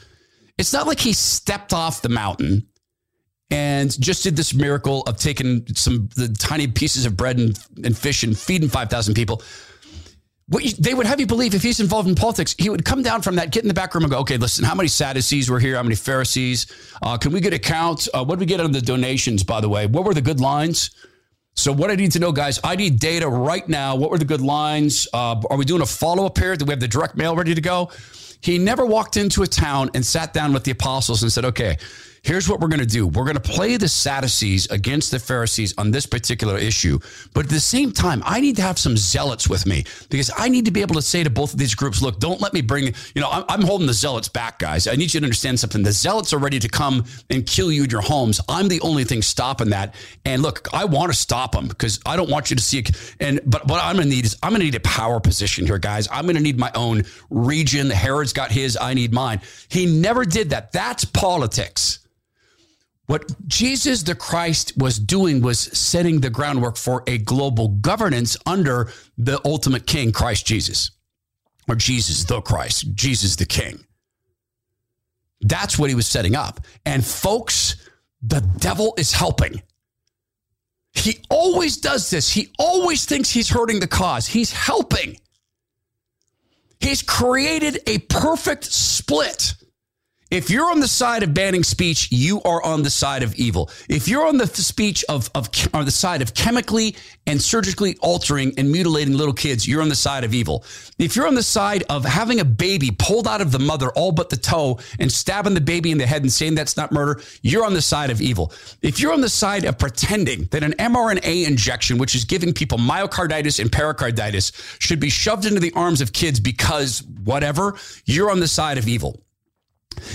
It's not like he stepped off the mountain and just did this miracle of taking some the tiny pieces of bread and, and fish and feeding 5,000 people. What you, they would have you believe if he's involved in politics, he would come down from that, get in the back room and go, okay, listen, how many Sadducees were here? How many Pharisees? Uh, can we get a count? Uh, what did we get on the donations, by the way? What were the good lines? So what I need to know, guys, I need data right now. What were the good lines? Uh, are we doing a follow up here? Do we have the direct mail ready to go? He never walked into a town and sat down with the apostles and said, okay, here's what we're going to do. We're going to play the Sadducees against the Pharisees on this particular issue. But at the same time, I need to have some zealots with me because I need to be able to say to both of these groups, look, don't let me bring, you know, I'm, I'm holding the zealots back, guys. I need you to understand something. The zealots are ready to come and kill you in your homes. I'm the only thing stopping that. And look, I want to stop them because I don't want you to see it. And, but what I'm going to need is I'm going to need a power position here, guys. I'm going to need my own region. Herod's got his, I need mine. He never did that. That's politics. What Jesus the Christ was doing was setting the groundwork for a global governance under the ultimate king, Christ Jesus, or Jesus the Christ, Jesus the King. That's what he was setting up. And folks, the devil is helping. He always does this. He always thinks he's hurting the cause. He's helping. He's created a perfect split if you're on the side of banning speech, you are on the side of evil. If you're on the speech of, of on the side of chemically and surgically altering and mutilating little kids, you're on the side of evil. If you're on the side of having a baby pulled out of the mother, all but the toe, and stabbing the baby in the head and saying that's not murder, you're on the side of evil. If you're on the side of pretending that an mRNA injection, which is giving people myocarditis and pericarditis, should be shoved into the arms of kids because whatever, you're on the side of evil.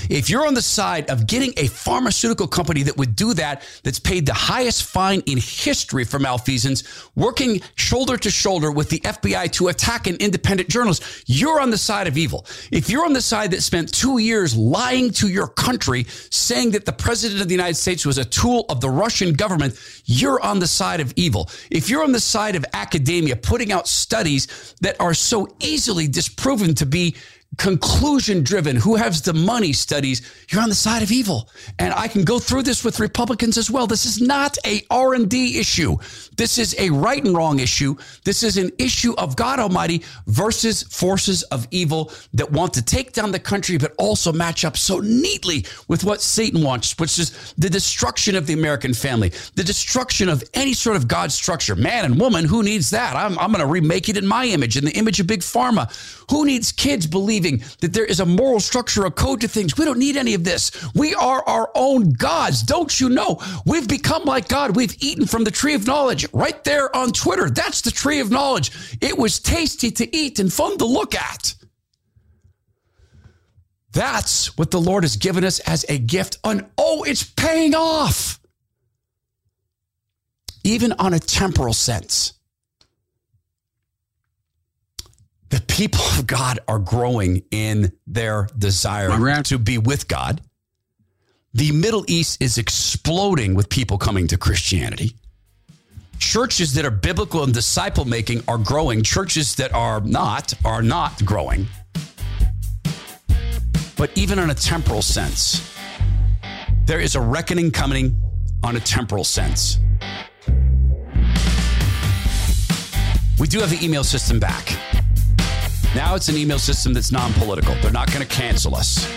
If you're on the side of getting a pharmaceutical company that would do that, that's paid the highest fine in history for malfeasance, working shoulder to shoulder with the FBI to attack an independent journalist, you're on the side of evil. If you're on the side that spent two years lying to your country, saying that the president of the United States was a tool of the Russian government, you're on the side of evil. If you're on the side of academia, putting out studies that are so easily disproven to be conclusion driven, who has the money studies, you're on the side of evil. And I can go through this with Republicans as well. This is not a R&D issue. This is a right and wrong issue. This is an issue of God Almighty versus forces of evil that want to take down the country, but also match up so neatly with what Satan wants, which is the destruction of the American family, the destruction of any sort of God structure. Man and woman, who needs that? I'm, I'm going to remake it in my image, in the image of Big Pharma. Who needs kids believing believing that there is a moral structure, a code to things. We don't need any of this. We are our own gods. Don't you know? We've become like God. We've eaten from the tree of knowledge right there on Twitter. That's the tree of knowledge. It was tasty to eat and fun to look at. That's what the Lord has given us as a gift. And oh, it's paying off. Even on a temporal sense. The people of God are growing in their desire to be with God. The Middle East is exploding with people coming to Christianity. Churches that are biblical and disciple making are growing. Churches that are not are not growing. But even on a temporal sense, there is a reckoning coming on a temporal sense. We do have the email system back. Now it's an email system that's non political. They're not going to cancel us.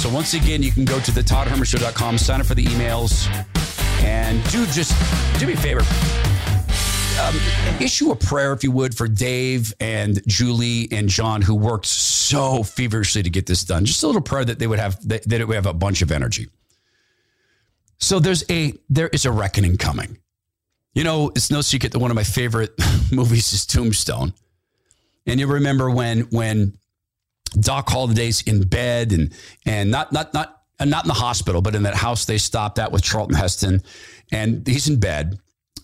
So once again, you can go to the toddhermanshow.com, sign up for the emails, and do just do me a favor um, issue a prayer, if you would, for Dave and Julie and John, who worked so feverishly to get this done. Just a little prayer that they would have that, that it would have a bunch of energy. So there's a there is a reckoning coming. You know, it's no secret that one of my favorite (laughs) movies is Tombstone. And you remember when when Doc Holliday's in bed and and not not not not in the hospital, but in that house they stopped at with Charlton Heston, and he's in bed,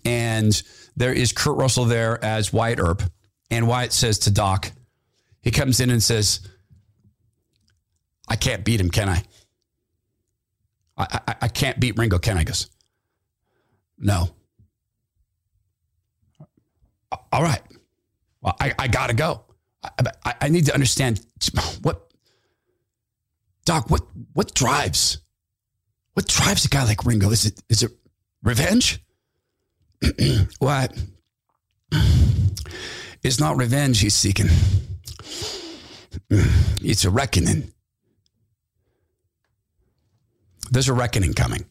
and there is Kurt Russell there as Wyatt Earp. And Wyatt says to Doc, he comes in and says, I can't beat him, can I? I, I, I can't beat Ringo, can I? Goes, no. All right. Well, I, I got to go. I, I need to understand what, Doc, what, what drives, what drives a guy like Ringo? Is it, is it revenge? (clears throat) what? It's not revenge he's seeking. It's a reckoning. There's a reckoning coming.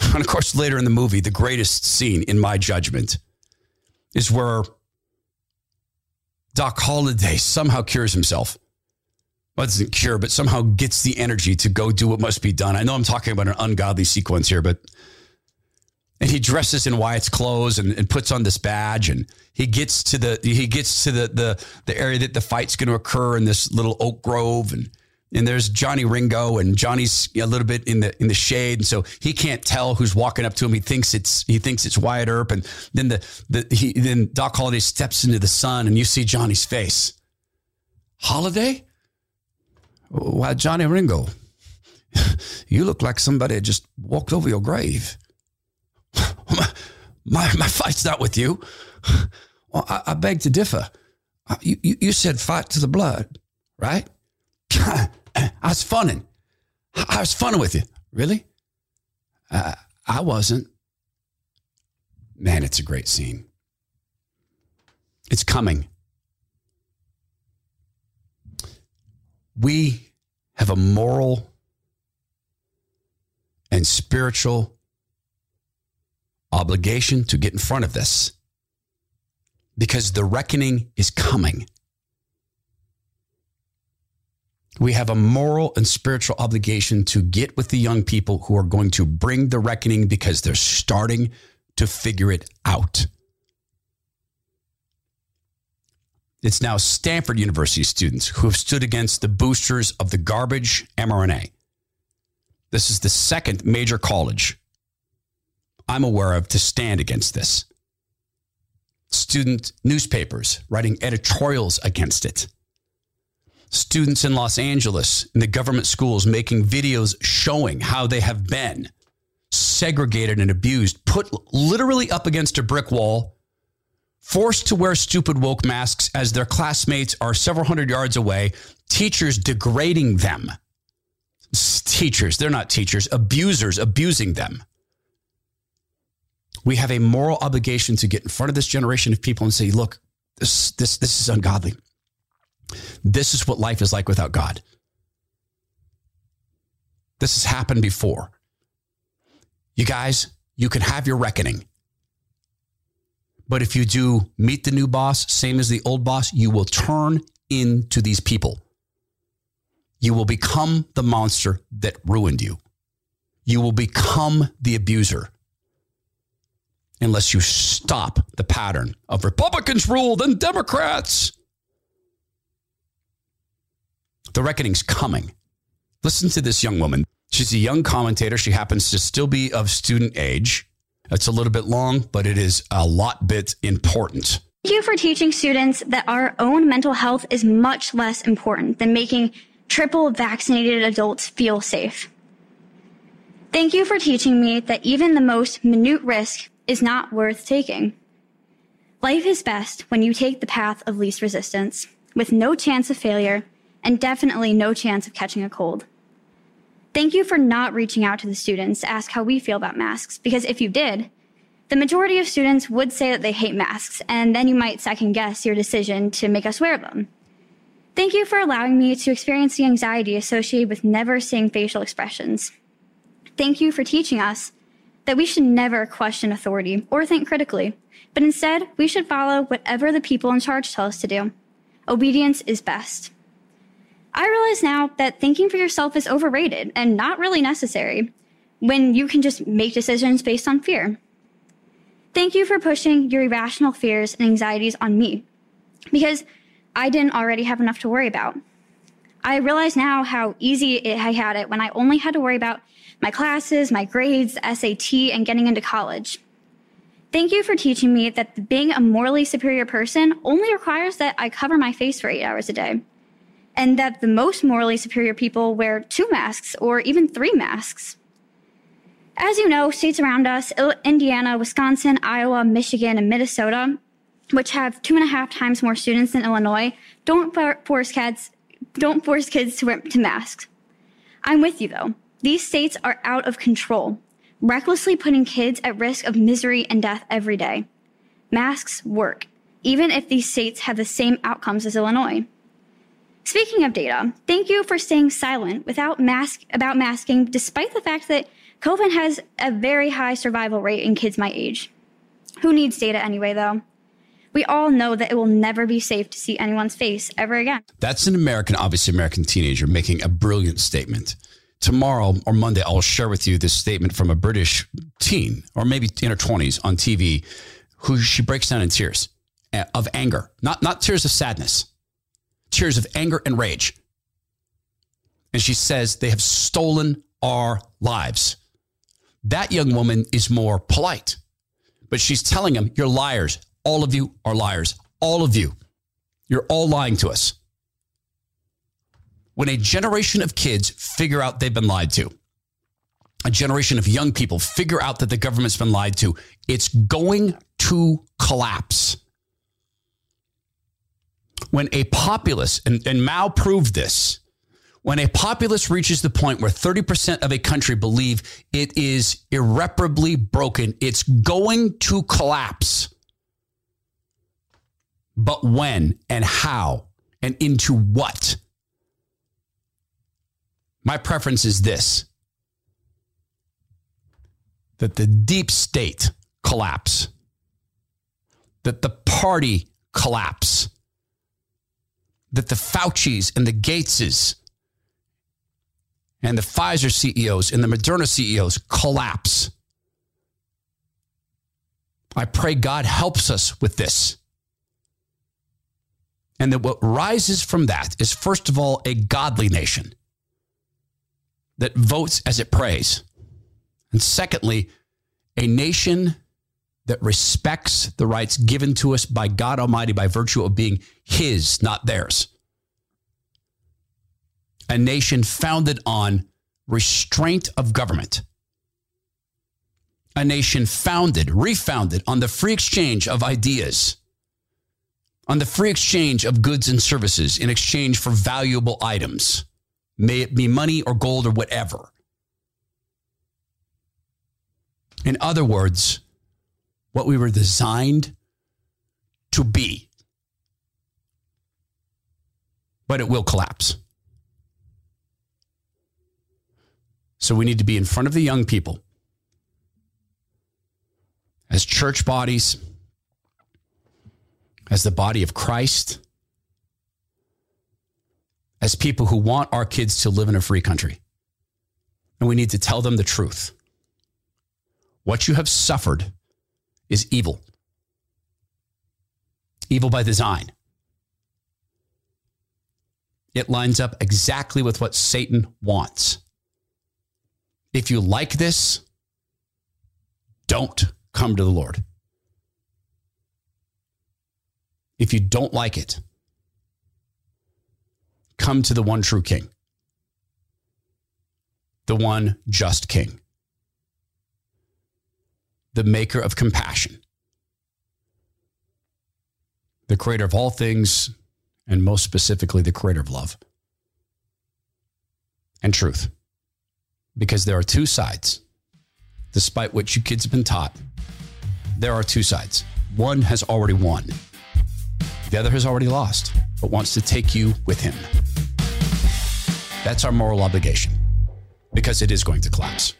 And of course, later in the movie, the greatest scene, in my judgment, is where Doc Holliday somehow cures himself. Well, it doesn't cure, but somehow gets the energy to go do what must be done. I know I'm talking about an ungodly sequence here, but and he dresses in Wyatt's clothes and, and, puts on this badge and he gets to the he gets to the the the area that the fight's going to occur in this little oak grove and and there's Johnny Ringo and Johnny's a little bit in the in the shade and so he can't tell who's walking up to him he thinks it's he thinks it's Wyatt Earp and then the the he then Doc Holliday steps into the sun and you see Johnny's face Holliday why Johnny Ringo (laughs) you look like somebody just walked over your grave my, (laughs) my, my fight's not with you. (laughs) Well, I, I beg to differ. Uh, you, you, you, said fight to the blood, right? (clears throat) I was funning. I was funning with you. Really? Uh, I wasn't. Man, it's a great scene. It's coming. We have a moral and spiritual obligation to get in front of this because the reckoning is coming. We have a moral and spiritual obligation to get with the young people who are going to bring the reckoning because they're starting to figure it out. It's now Stanford University students who have stood against the boosters of the garbage mRNA. This is the second major college I'm aware of to stand against this. Student newspapers writing editorials against it. Students in Los Angeles in the government schools making videos showing how they have been segregated and abused, put literally up against a brick wall, forced to wear stupid woke masks as their classmates are several hundred yards away, teachers degrading them. Teachers, they're not teachers, abusers abusing them. We have a moral obligation to get in front of this generation of people and say, look, this, this, this is ungodly. This is what life is like without God. This has happened before. You guys, you can have your reckoning. But if you do meet the new boss, same as the old boss, you will turn into these people, you will become the monster that ruined you. You will become the abuser unless you stop the pattern of Republicans rule, then Democrats. The reckoning's coming. Listen to this young woman. She's a young commentator. She happens to still be of student age. It's a little bit long, but it is a lot bit important. Thank you for teaching students that our own mental health is much less important than making triple vaccinated adults feel safe. Thank you for teaching me that even the most minute risk is not worth taking. Life is best when you take the path of least resistance, with no chance of failure and definitely no chance of catching a cold. Thank you for not reaching out to the students to ask how we feel about masks, because if you did, the majority of students would say that they hate masks, and then you might second guess your decision to make us wear them. Thank you for allowing me to experience the anxiety associated with never seeing facial expressions. Thank you for teaching us that we should never question authority or think critically, but instead we should follow whatever the people in charge tell us to do. Obedience is best. I realize now that thinking for yourself is overrated and not really necessary when you can just make decisions based on fear. Thank you for pushing your irrational fears and anxieties on me because I didn't already have enough to worry about. I realize now how easy I had it when I only had to worry about my classes, my grades, SAT, and getting into college. Thank you for teaching me that being a morally superior person only requires that I cover my face for eight hours a day and that the most morally superior people wear two masks or even three masks. As you know, states around us, Indiana, Wisconsin, Iowa, Michigan, and Minnesota, which have two and a half times more students than Illinois, don't force kids, don't force kids to wear to masks. I'm with you though. These states are out of control, recklessly putting kids at risk of misery and death every day. Masks work, even if these states have the same outcomes as Illinois. Speaking of data, thank you for staying silent without mask about masking, despite the fact that COVID has a very high survival rate in kids my age. Who needs data anyway, though? We all know that it will never be safe to see anyone's face ever again. That's an American, obviously American teenager making a brilliant statement. Tomorrow or Monday, I'll share with you this statement from a British teen, or maybe in her 20s on TV, who she breaks down in tears eh, of anger, not, not tears of sadness tears of anger and rage. And she says, They have stolen our lives. That young woman is more polite, but she's telling him, You're liars. All of you are liars. All of you. You're all lying to us. When a generation of kids figure out they've been lied to, a generation of young people figure out that the government's been lied to, it's going to collapse when a populace, and, and Mao proved this, when a populace reaches the point where 30% of a country believe it is irreparably broken, it's going to collapse. But when and how and into what? My preference is this that the deep state collapse, that the party collapse that the Faucis and the Gateses and the Pfizer CEOs and the Moderna CEOs collapse. I pray God helps us with this. And that what rises from that is, first of all, a godly nation that votes as it prays. And secondly, a nation that respects the rights given to us by God Almighty by virtue of being His, not theirs. A nation founded on restraint of government. A nation founded, refounded on the free exchange of ideas, on the free exchange of goods and services in exchange for valuable items, may it be money or gold or whatever. In other words, what we were designed to be. But it will collapse. So we need to be in front of the young people as church bodies, as the body of Christ, as people who want our kids to live in a free country. And we need to tell them the truth. What you have suffered is evil, evil by design. It lines up exactly with what Satan wants. If you like this, don't come to the Lord. If you don't like it, come to the one true King, the one just King, the maker of compassion, the creator of all things, and most specifically, the creator of love and truth. Because there are two sides, despite what you kids have been taught, there are two sides. One has already won. The other has already lost, but wants to take you with him. That's our moral obligation because it is going to collapse.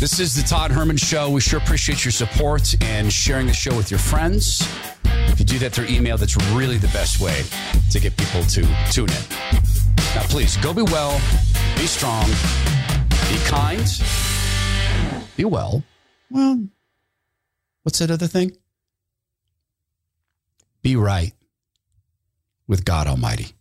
This is the Todd Herman Show. We sure appreciate your support and sharing the show with your friends. If you do that through email, that's really the best way to get people to tune in. Now, please go be well, be strong, be kind, be well. Well, what's that other thing? Be right with God Almighty.